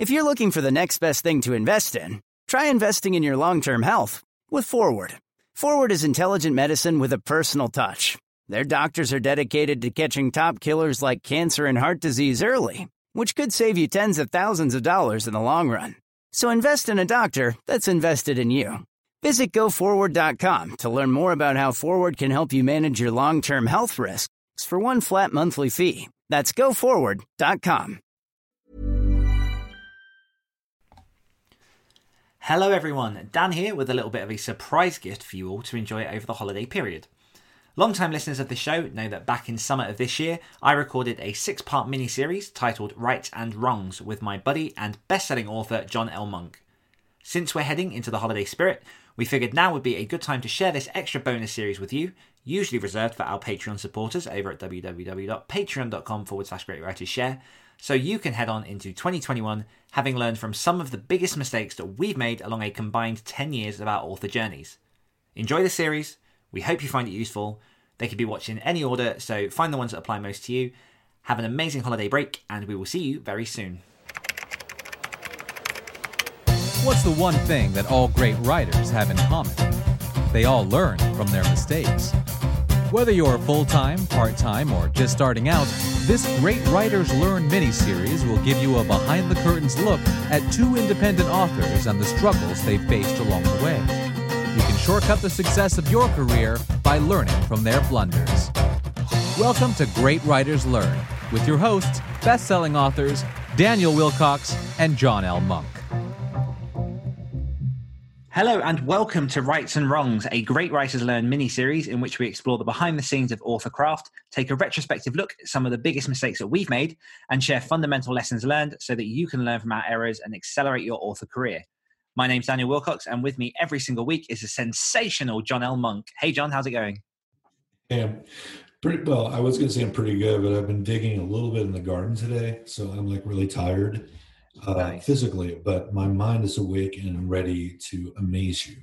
If you're looking for the next best thing to invest in, try investing in your long term health with Forward. Forward is intelligent medicine with a personal touch. Their doctors are dedicated to catching top killers like cancer and heart disease early, which could save you tens of thousands of dollars in the long run. So invest in a doctor that's invested in you. Visit goforward.com to learn more about how Forward can help you manage your long term health risks for one flat monthly fee. That's goforward.com. Hello, everyone. Dan here with a little bit of a surprise gift for you all to enjoy over the holiday period. Long-time listeners of the show know that back in summer of this year, I recorded a six-part mini-series titled Rights and Wrongs with my buddy and best-selling author John L. Monk. Since we're heading into the holiday spirit, we figured now would be a good time to share this extra bonus series with you, usually reserved for our Patreon supporters over at www.patreon.com forward slash great writers share, so you can head on into 2021 having learned from some of the biggest mistakes that we've made along a combined 10 years of our author journeys. Enjoy the series. We hope you find it useful. They can be watched in any order, so find the ones that apply most to you. Have an amazing holiday break, and we will see you very soon. What's the one thing that all great writers have in common? They all learn from their mistakes. Whether you're full time, part time, or just starting out, this Great Writers Learn mini-series will give you a behind the curtains look at two independent authors and the struggles they've faced along the way. You can shortcut the success of your career by learning from their blunders. Welcome to Great Writers Learn with your hosts, best selling authors Daniel Wilcox and John L. Monk. Hello and welcome to Rights and Wrongs, a Great Writers Learn mini series in which we explore the behind the scenes of author craft, take a retrospective look at some of the biggest mistakes that we've made, and share fundamental lessons learned so that you can learn from our errors and accelerate your author career. My name's Daniel Wilcox, and with me every single week is a sensational John L. Monk. Hey, John, how's it going? Yeah, pretty well. I was going to say I'm pretty good, but I've been digging a little bit in the garden today, so I'm like really tired uh, nice. physically, but my mind is awake and ready to amaze you.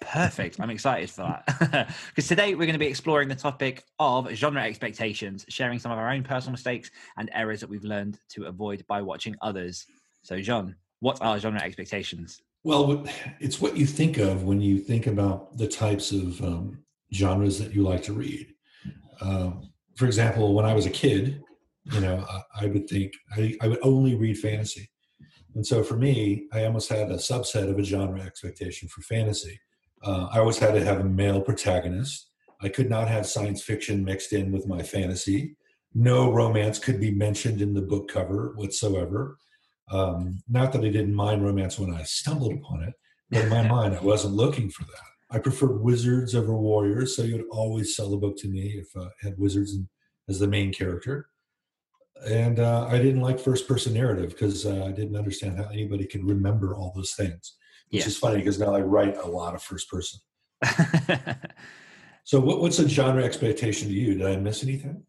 Perfect. I'm excited for that. Because today we're going to be exploring the topic of genre expectations, sharing some of our own personal mistakes and errors that we've learned to avoid by watching others. So, John, what are genre expectations? Well, it's what you think of when you think about the types of um, genres that you like to read. Um, for example, when I was a kid, you know, I, I would think I, I, would only read fantasy. And so for me, I almost had a subset of a genre expectation for fantasy. Uh, I always had to have a male protagonist. I could not have science fiction mixed in with my fantasy. No romance could be mentioned in the book cover whatsoever. Um, not that I didn't mind romance when I stumbled upon it, but in my mind, I wasn't looking for that. I preferred wizards over warriors, so you would always sell a book to me if uh, I had wizards as the main character and uh, I didn't like first person narrative because uh, I didn't understand how anybody could remember all those things. Which is funny because now I write a lot of first person. so, what, what's a genre expectation to you? Did I miss anything?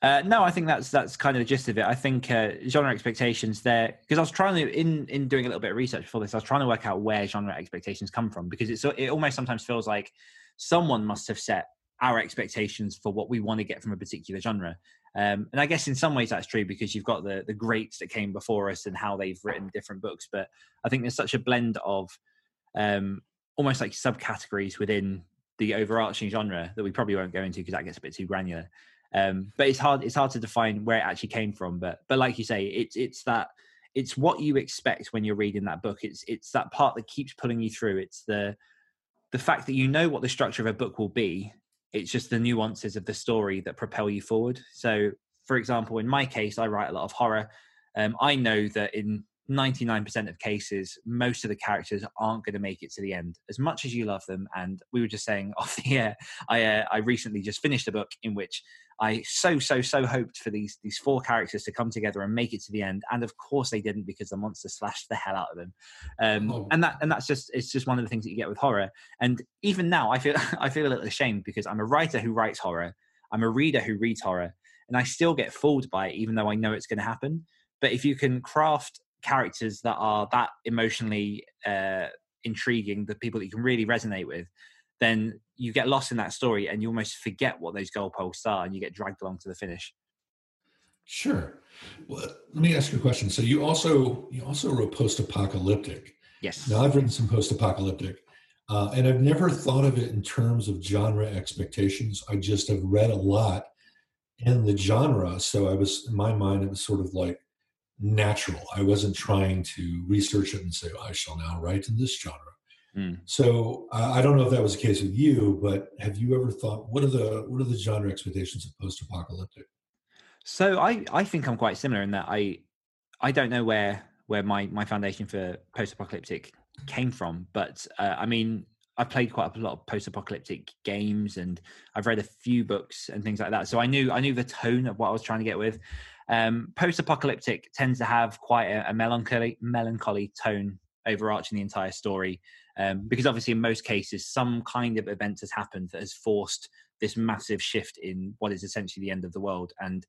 Uh, no, I think that's that's kind of the gist of it. I think uh, genre expectations there because I was trying to in in doing a little bit of research for this. I was trying to work out where genre expectations come from because it's it almost sometimes feels like someone must have set our expectations for what we want to get from a particular genre. Um, and I guess in some ways that's true because you've got the the greats that came before us and how they've written different books. But I think there's such a blend of um, almost like subcategories within the overarching genre that we probably won't go into because that gets a bit too granular. Um, but it's hard it's hard to define where it actually came from. But but like you say, it's it's that it's what you expect when you're reading that book. It's it's that part that keeps pulling you through. It's the the fact that you know what the structure of a book will be it's just the nuances of the story that propel you forward. So, for example, in my case, I write a lot of horror. Um, I know that in 99% of cases, most of the characters aren't going to make it to the end, as much as you love them. And we were just saying off the air, I uh, I recently just finished a book in which I so so so hoped for these these four characters to come together and make it to the end, and of course they didn't because the monster slashed the hell out of them. Um, oh. And that and that's just it's just one of the things that you get with horror. And even now, I feel I feel a little ashamed because I'm a writer who writes horror, I'm a reader who reads horror, and I still get fooled by it, even though I know it's going to happen. But if you can craft characters that are that emotionally uh, intriguing, the people that you can really resonate with, then you get lost in that story and you almost forget what those goalposts are and you get dragged along to the finish. Sure. Well, let me ask you a question. So you also you also wrote post-apocalyptic. Yes. Now I've written some post-apocalyptic, uh, and I've never thought of it in terms of genre expectations. I just have read a lot in the genre, so I was in my mind it was sort of like natural. I wasn't trying to research it and say I shall now write in this genre. Mm. So uh, I don't know if that was the case with you, but have you ever thought what are the what are the genre expectations of post-apocalyptic? So I I think I'm quite similar in that I I don't know where where my my foundation for post-apocalyptic came from, but uh, I mean I've played quite a lot of post-apocalyptic games and I've read a few books and things like that. So I knew I knew the tone of what I was trying to get with. Um, post-apocalyptic tends to have quite a, a melancholy melancholy tone overarching the entire story um, because obviously in most cases some kind of event has happened that has forced this massive shift in what is essentially the end of the world and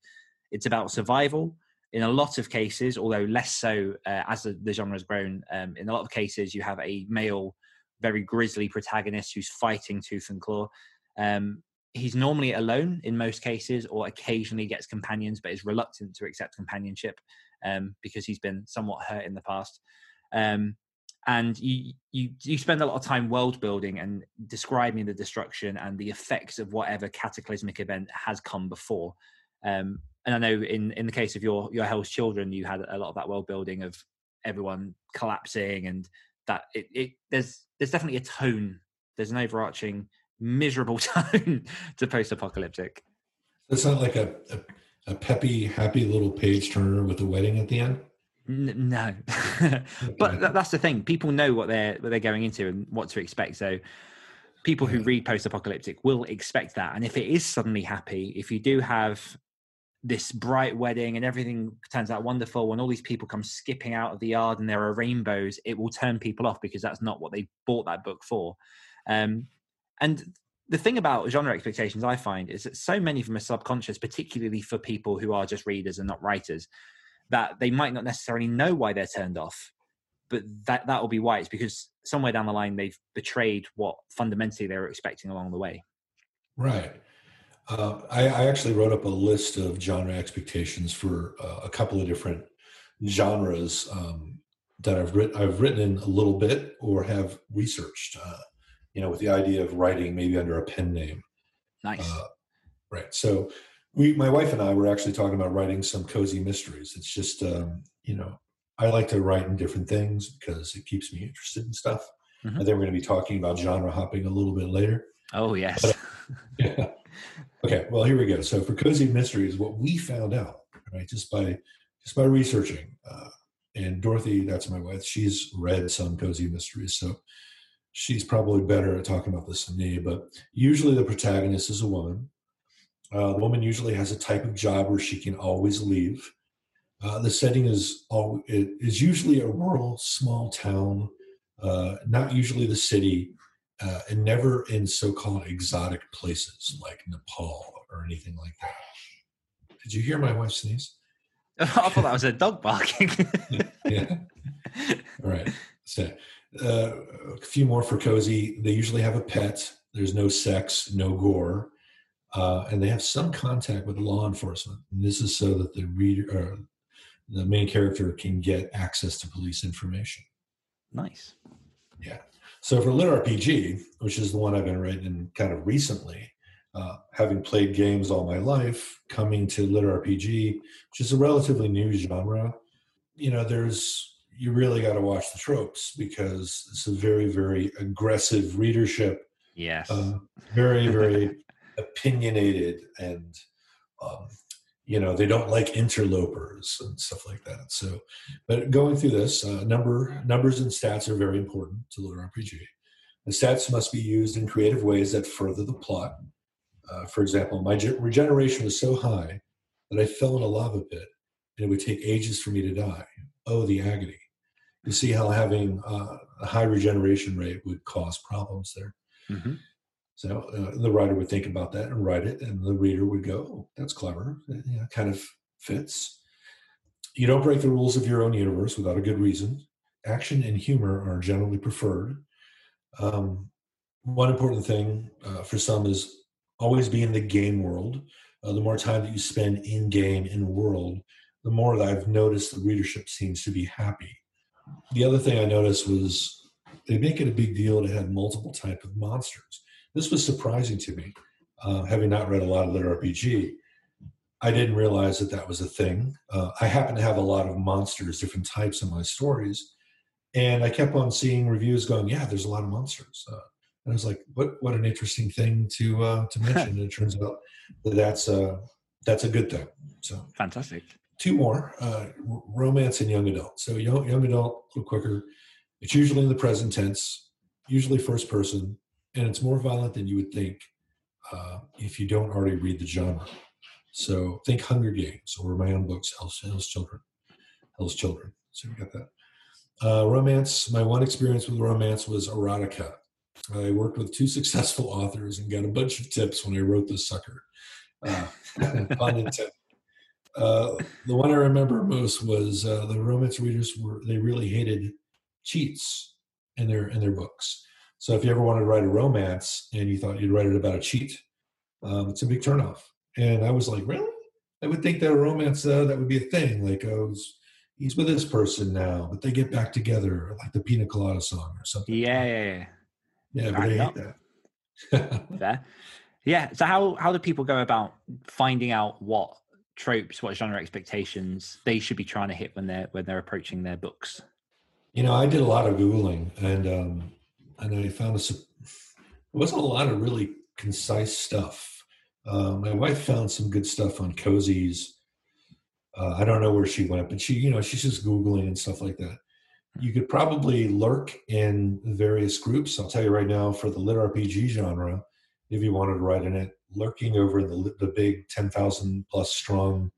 it's about survival. In a lot of cases although less so uh, as the, the, genre has grown um, in a lot of cases you have a male very grisly protagonist who's fighting tooth and claw. Um, he's normally alone in most cases or occasionally gets companions but is reluctant to accept companionship um, because he's been somewhat hurt in the past. Um, and you you you spend a lot of time world building and describing the destruction and the effects of whatever cataclysmic event has come before. Um, and i know in in the case of your your hell's children you had a lot of that world building of everyone collapsing and that it, it there's there's definitely a tone. There's an overarching miserable tone to post-apocalyptic. It's not like a, a, a peppy happy little page turner with a wedding at the end N- no, but th- that's the thing. People know what they're what they're going into and what to expect. So people who read post-apocalyptic will expect that. And if it is suddenly happy, if you do have this bright wedding and everything turns out wonderful, when all these people come skipping out of the yard and there are rainbows, it will turn people off because that's not what they bought that book for. Um, and the thing about genre expectations, I find, is that so many of them are subconscious, particularly for people who are just readers and not writers that they might not necessarily know why they're turned off but that that will be why it's because somewhere down the line they've betrayed what fundamentally they were expecting along the way right uh, I, I, actually wrote up a list of genre expectations for uh, a couple of different genres um, that I've written. I've written in a little bit or have researched. Uh, you know, with the idea of writing maybe under a pen name. Nice. Uh, right. So we my wife and i were actually talking about writing some cozy mysteries. It's just um, you know i like to write in different things because it keeps me interested in stuff. Mm-hmm. i think we're going to be talking about genre hopping a little bit later. Oh yes. But, yeah. okay well here we go. So for cozy mysteries what we found out right just by just by researching uh, and dorothy that's my wife she's read some cozy mysteries so she's probably better at talking about this than me but usually the protagonist is a woman uh, the woman usually has a type of job where she can always leave. Uh, the setting is all it is usually a rural small town, uh, not usually the city, uh, and never in so-called exotic places like Nepal or anything like that. Did you hear my wife sneeze? I thought that was a dog barking. yeah. All right. So uh, a few more for cozy. They usually have a pet. There's no sex, no gore uh, and they have some contact with law enforcement. And this is so that the reader, uh, the main character, can get access to police information. Nice. Yeah. So for Lit RPG, which is the one I've been writing kind of recently, uh, having played games all my life, coming to Lit RPG, which is a relatively new genre, you know, there's you really got to watch the tropes because it's a very, very aggressive readership. Yes. Uh, very, very opinionated and um, you know they don't like interlopers and stuff like that. So but going through this uh, number numbers and stats are very important to lit rpg the stats must be used in creative ways that further the plot. Uh, for example my ge- regeneration was so high that i fell in a lava pit and it would take ages for me to die. Oh the agony. You see how having uh, a high regeneration rate would cause problems there. Mm-hmm. So uh, the writer would think about that and write it, and the reader would go, oh, "That's clever. Yeah, kind of fits." You don't break the rules of your own universe without a good reason. Action and humor are generally preferred. Um, one important thing uh, for some is always be in the game world. uh, the more time that you spend in game in world, the more that I've noticed the readership seems to be happy. The other thing I noticed was they make it a big deal to have multiple type of monsters. This was surprising to me, uh, having not read a lot of lit RPG. I didn't realize that that was a thing. Uh, I happen to have a lot of monsters, different types in my stories, and I kept on seeing reviews going, "Yeah, there's a lot of monsters." Uh, and I was like, "What? What an interesting thing to uh, to mention." and it turns out that that's a that's a good thing. So fantastic. Two more: uh, romance and young adult. So young young adult, a little quicker. It's usually in the present tense, usually first person, and it's more violent than you would think uh, if you don't already read the genre. So think Hunger Games or my own books, Hell's, Hell's Children. Hell's Children. So we got that. Uh, romance. My one experience with romance was erotica. I worked with two successful authors and got a bunch of tips when I wrote this sucker. Uh. Uh, the one I remember most was uh, the romance readers were they really hated cheats in their in their books. So if you ever wanted to write a romance and you thought you'd write it about a cheat, um, it's a big turnoff. And I was like, really? I would think that a romance uh, that would be a thing. Like, oh, he's with this person now, but they get back together, like the Pina Colada song or something. Yeah, yeah, yeah. Yeah, but I hate that. Fair. Yeah. So how how do people go about finding out what tropes, what genre expectations they should be trying to hit when they're when they're approaching their books? You know, I did a lot of googling, and um, and I found a, it wasn't a lot of really concise stuff. Uh, my wife found some good stuff on Cozies. Uh, I don't know where she went, but she, you know, she's just googling and stuff like that. You could probably lurk in various groups. I'll tell you right now, for the lit RPG genre, if you wanted to write in it, lurking over the the big ten thousand plus strong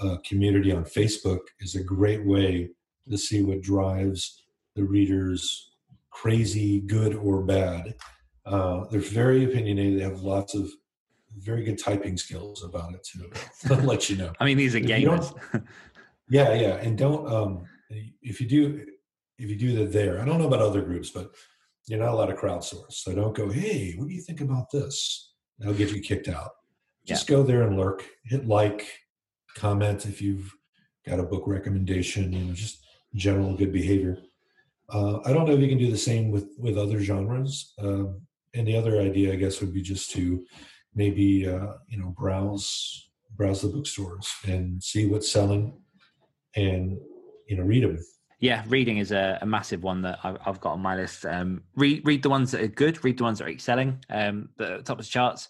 uh, community on Facebook is a great way to see what drives the readers crazy, good or bad. Uh, they're very opinionated. They have lots of very good typing skills about it too. I'll let you know. I mean, these are gamers. yeah, yeah, and don't um, if you do if you do that there. I don't know about other groups, but you're not allowed to crowdsource. So don't go, hey, what do you think about this? That'll get you kicked out. Just yeah. go there and lurk. Hit like, comment if you've got a book recommendation. You know, just general good behavior. Uh, I don't know if you can do the same with with other genres. Um, and the other idea, I guess, would be just to maybe uh, you know browse browse the bookstores and see what's selling, and you know read them. Yeah, reading is a, a massive one that I've, I've, got on my list. Um, read read the ones that are good. Read the ones that are excelling. Um, the top of the charts.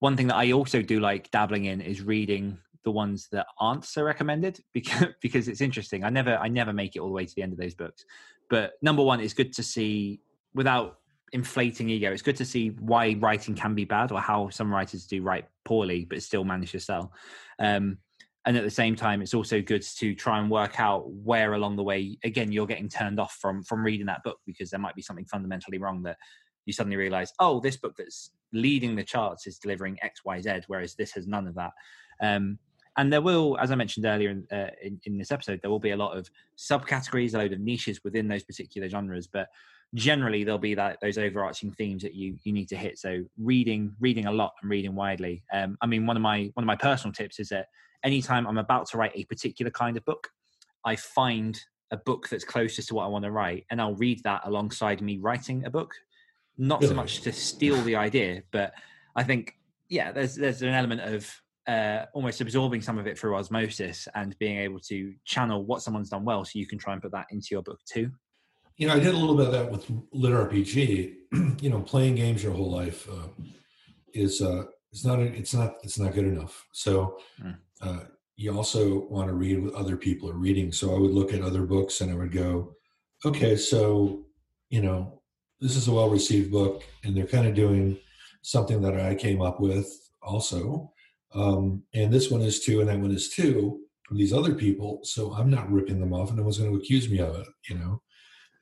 One thing that I also do like dabbling in is reading the ones that aren't so recommended because because it's interesting. I never I never make it all the way to the end of those books. But number one, it's good to see without inflating ego. It's good to see why writing can be bad or how some writers do write poorly but still manage to sell. Um, and at the same time, it's also good to try and work out where along the way, again, you're getting turned off from from reading that book because there might be something fundamentally wrong that you suddenly realize, oh, this book that's leading the charts is delivering X, Y, Z, whereas this has none of that. Um, and there will, as I mentioned earlier in, uh, in, in this episode, there will be a lot of subcategories, a load of niches within those particular genres. But generally there'll be that those overarching themes that you you need to hit. So reading reading a lot and reading widely. Um, i mean one of my one of my personal tips is that anytime i'm about to write a particular kind of book i find a book that's closest to what i want to write and i'll read that alongside me writing a book. Not so much to steal the idea but i think yeah there's there's an element of uh, almost absorbing some of it through osmosis and being able to channel what someone's done well so you can try and put that into your book too you know, I did a little bit of that with lit RPG. you know, playing games your whole life uh, is uh, it's not it's not it's not good enough. So mm. uh, you also want to read what other people are reading. So I would look at other books and I would go, okay, so you know, this is a well received book, and they're kind of doing something that I came up with also. Um, and this one is two, and that one is two from these other people. So I'm not ripping them off, and no one's going to accuse me of it, you know.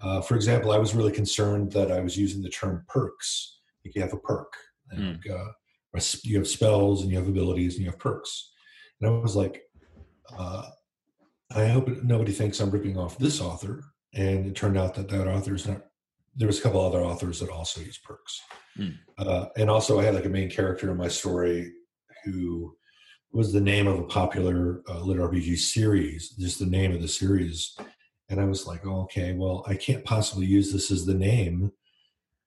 Uh, for example, I was really concerned that I was using the term perks. Like you have a perk, and mm. uh, you have spells, and you have abilities, and you have perks. And I was like, uh, I hope nobody thinks I'm ripping off this author. And it turned out that that author is not. There was a couple other authors that also use perks, mm. and also I had like a main character in my story who was the name of a popular uh, lit RPG series, just the name of the series. And I was like, oh, okay, well, I can't possibly use this as the name,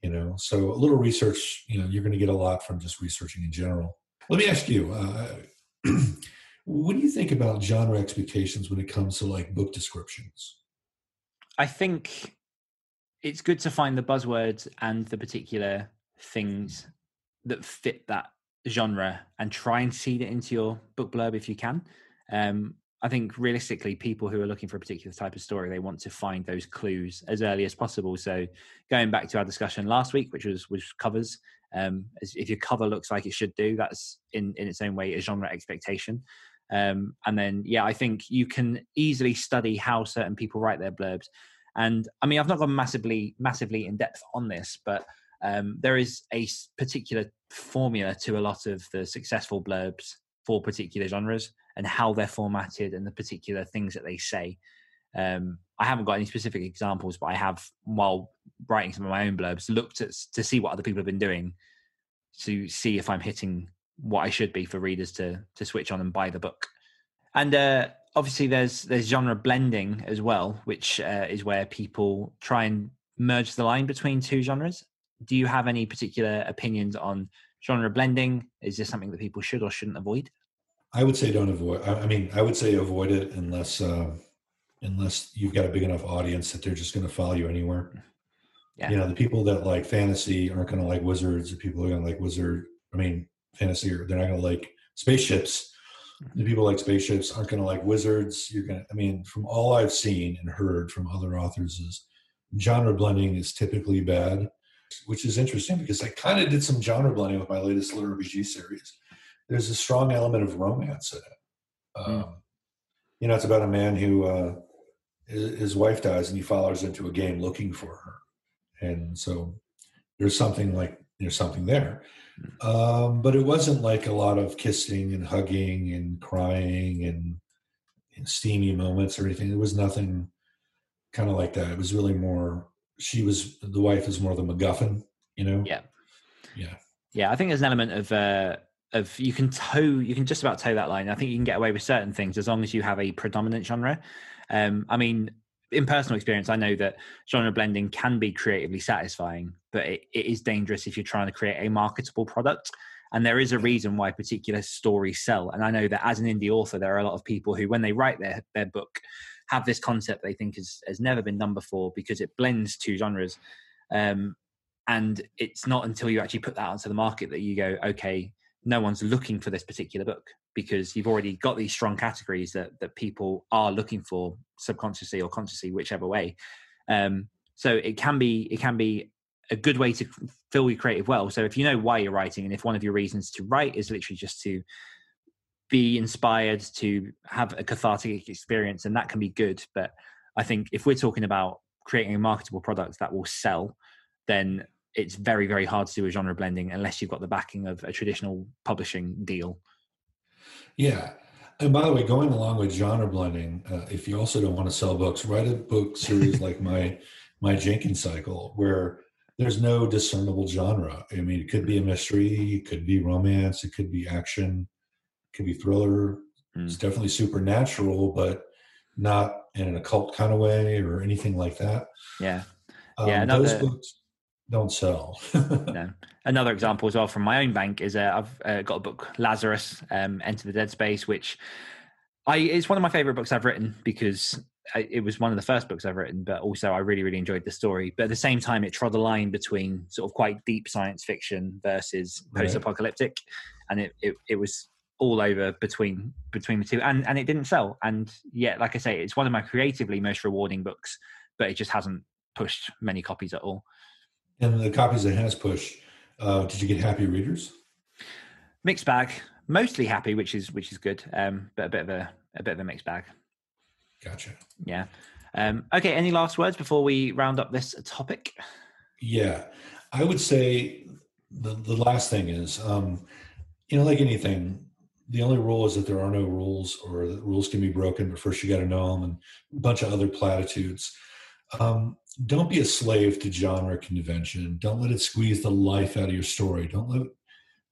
you know. So a little research, you know, you're going to get a lot from just researching in general. Let me ask you, uh, what do you think about genre expectations when it comes to like book descriptions? I think it's good to find the buzzwords and the particular things that fit that genre and try and seed it into your book blurb if you can. Um, I think realistically, people who are looking for a particular type of story, they want to find those clues as early as possible. So, going back to our discussion last week, which was which covers, um, if your cover looks like it should do, that's in in its own way a genre expectation. Um, and then, yeah, I think you can easily study how certain people write their blurbs. And I mean, I've not gone massively massively in depth on this, but um, there is a particular formula to a lot of the successful blurbs for particular genres and how they're formatted and the particular things that they say. Um, I haven't got any specific examples, but I have, while writing some of my own blurbs, looked at to see what other people have been doing to see if I'm hitting what I should be for readers to to switch on and buy the book. And uh, obviously, there's there's genre blending as well, which uh, is where people try and merge the line between two genres do you have any particular opinions on genre blending? Is this something that people should or shouldn't avoid? I would say don't avoid. I mean, I would say avoid it unless uh, unless you've got a big enough audience that they're just going to follow you anywhere. Yeah. You know, the people that like fantasy aren't going to like wizards. The people who are going to like wizard, I mean, fantasy, or they're not going to like spaceships. The people like spaceships aren't going to like wizards. You're going to, I mean, from all I've seen and heard from other authors is genre blending is typically bad which is interesting because I kind of did some genre blending with my latest Lit RPG series. There's a strong element of romance in it. Hmm. Um, mm. You know, it's about a man who uh, his wife dies and he follows into a game looking for her, and so there's something like there's something there. Hmm. Um, but it wasn't like a lot of kissing and hugging and crying and, and steamy moments or anything. It was nothing kind of like that. It was really more she was the wife is more the MacGuffin, you know. Yeah, yeah, yeah. I think there's an element of uh, of you can toe, you can just about toe that line. I think you can get away with certain things as long as you have a predominant genre. Um, I mean, in personal experience, I know that genre blending can be creatively satisfying, but it, it is dangerous if you're trying to create a marketable product. And there is a reason why particular stories sell. And I know that as an indie author, there are a lot of people who, when they write their their book, have this concept they think has, has never been done before because it blends two genres. Um, and it's not until you actually put that onto the market that you go, okay, no one's looking for this particular book because you've already got these strong categories that that people are looking for subconsciously or consciously, whichever way. Um, so it can be it can be a good way to fill your creative well. So if you know why you're writing, and if one of your reasons to write is literally just to be inspired to have a cathartic experience and that can be good. But i think if we're talking about creating a marketable product that will sell then it's very very hard to do a genre blending unless you've got the backing of a traditional publishing deal. Yeah. And by the way going along with genre blending uh, if you also don't want to sell books write a book series like my my jenkins cycle where there's no discernible genre. I mean it could be a mystery it could be romance it could be action can be thriller. Mm. It's definitely supernatural, but not in an occult kind of way or anything like that. Yeah. Um, yeah. Another, those books don't sell. no. Another example as well from my own bank is uh, I've uh, got a book, Lazarus, um, Enter the Dead Space, which I it's one of my favorite books I've written because I, it was one of the first books I've written, but also I really, really enjoyed the story. But at the same time, it trod a line between sort of quite deep science fiction versus post-apocalyptic, right. and it, it, it was all over between between the two and and it didn't sell. And yet like i say it's one of my creatively most rewarding books but it just hasn't pushed many copies at all. And the copies it has pushed uh, did you get happy readers? Mixed bag. Mostly happy which is which is good um but a bit of a a bit of a mixed bag. Gotcha. Yeah. Um okay any last words before we round up this topic? Yeah. I would say the the last thing is um you know like anything the only rule is that there are no rules or that rules can be broken, but first you got to know them and a bunch of other platitudes. Um, don't be a slave to genre convention. Don't let it squeeze the life out of your story. Don't let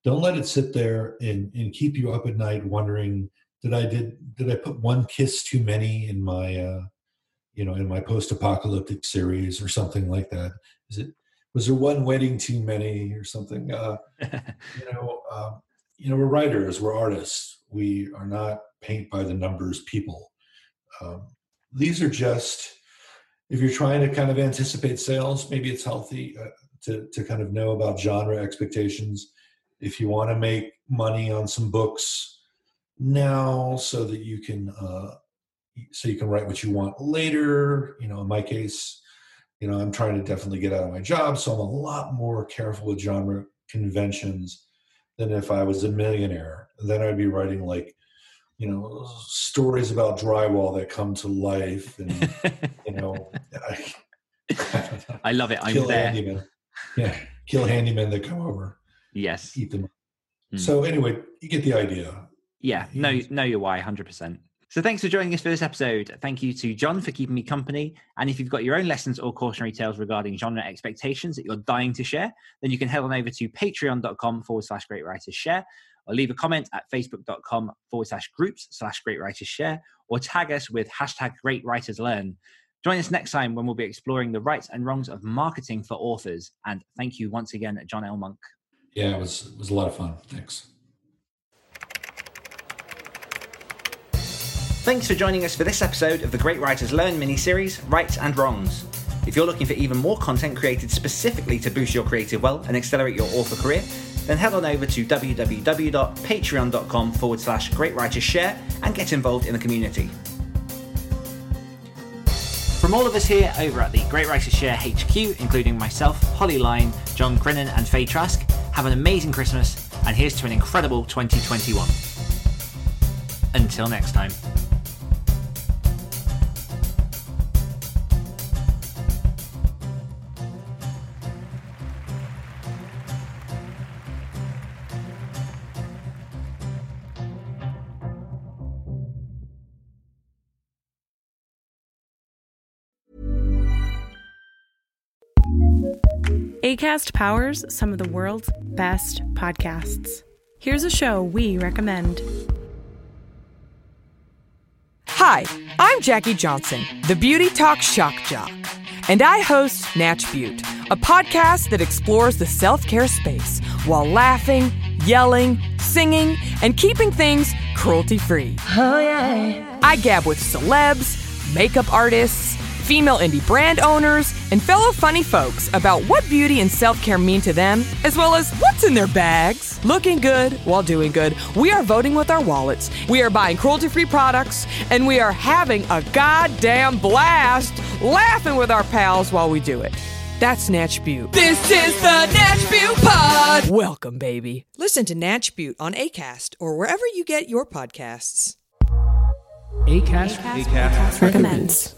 don't let it sit there and, and keep you up at night wondering did i did did i put one kiss too many in my uh you know in my post-apocalyptic series or something like that is it was there one wedding too many or something uh you know um, you know we're writers we're artists. We are not paint by the numbers people. Um, these are just if you're trying to kind of anticipate sales maybe it's healthy uh, to, to kind of know about genre expectations. If you want to make money on some books now so that you can uh, so you can write what you want later you know in my case you know i'm trying to definitely get out of my job so i'm a lot more careful with genre conventions than if i was a millionaire. Then i'd be writing like you know stories about drywall that come to life and you know I, I, I love it. I'm kill there. handymen. yeah kill handymen that come over. Yes. Eat them Hmm. so anyway you get the idea. Yeah, know know your why, hundred percent. So thanks for joining us for this episode. Thank you to John for keeping me company. And if you've got your own lessons or cautionary tales regarding genre expectations that you're dying to share, then you can head on over to patreon.com forward slash great writers share or leave a comment at facebook.com forward slash groups slash great writers share or tag us with hashtag great writers learn. Join us next time when we'll be exploring the rights and wrongs of marketing for authors. And thank you once again, John L. Monk. yeah it was it was a lot of fun thanks Thanks for joining us for this episode of the Great Writers Learn mini series, Rights and Wrongs. If you're looking for even more content created specifically to boost your creative well and accelerate your author career, then head on over to www.patreon.com forward slash Great Writers Share and get involved in the community. From all of us here over at the Great Writers Share HQ, including myself, Holly Line, John Grinnan, and Faye Trask, have an amazing Christmas, and here's to an incredible 2021. Until next time. ACAST powers some of the world's best podcasts. Here's a show we recommend. Hi, I'm Jackie Johnson, the Beauty Talk Shock Jock, and I host Natch Beaut, a podcast that explores the self care space while laughing, yelling, singing, and keeping things cruelty free. Oh, yeah. I gab with celebs, makeup artists, female indie brand owners, and fellow funny folks about what beauty and self care mean to them, as well as what's in their bags. Looking good while doing good, we are voting with our wallets, we are buying cruelty free products, and we are having a goddamn blast laughing with our pals while we do it. That's Natch Beaut. This is the Natch Beaut Pod! Welcome, baby. Listen to Natch Beaut on ACAST or wherever you get your podcasts. ACAST, Recommends.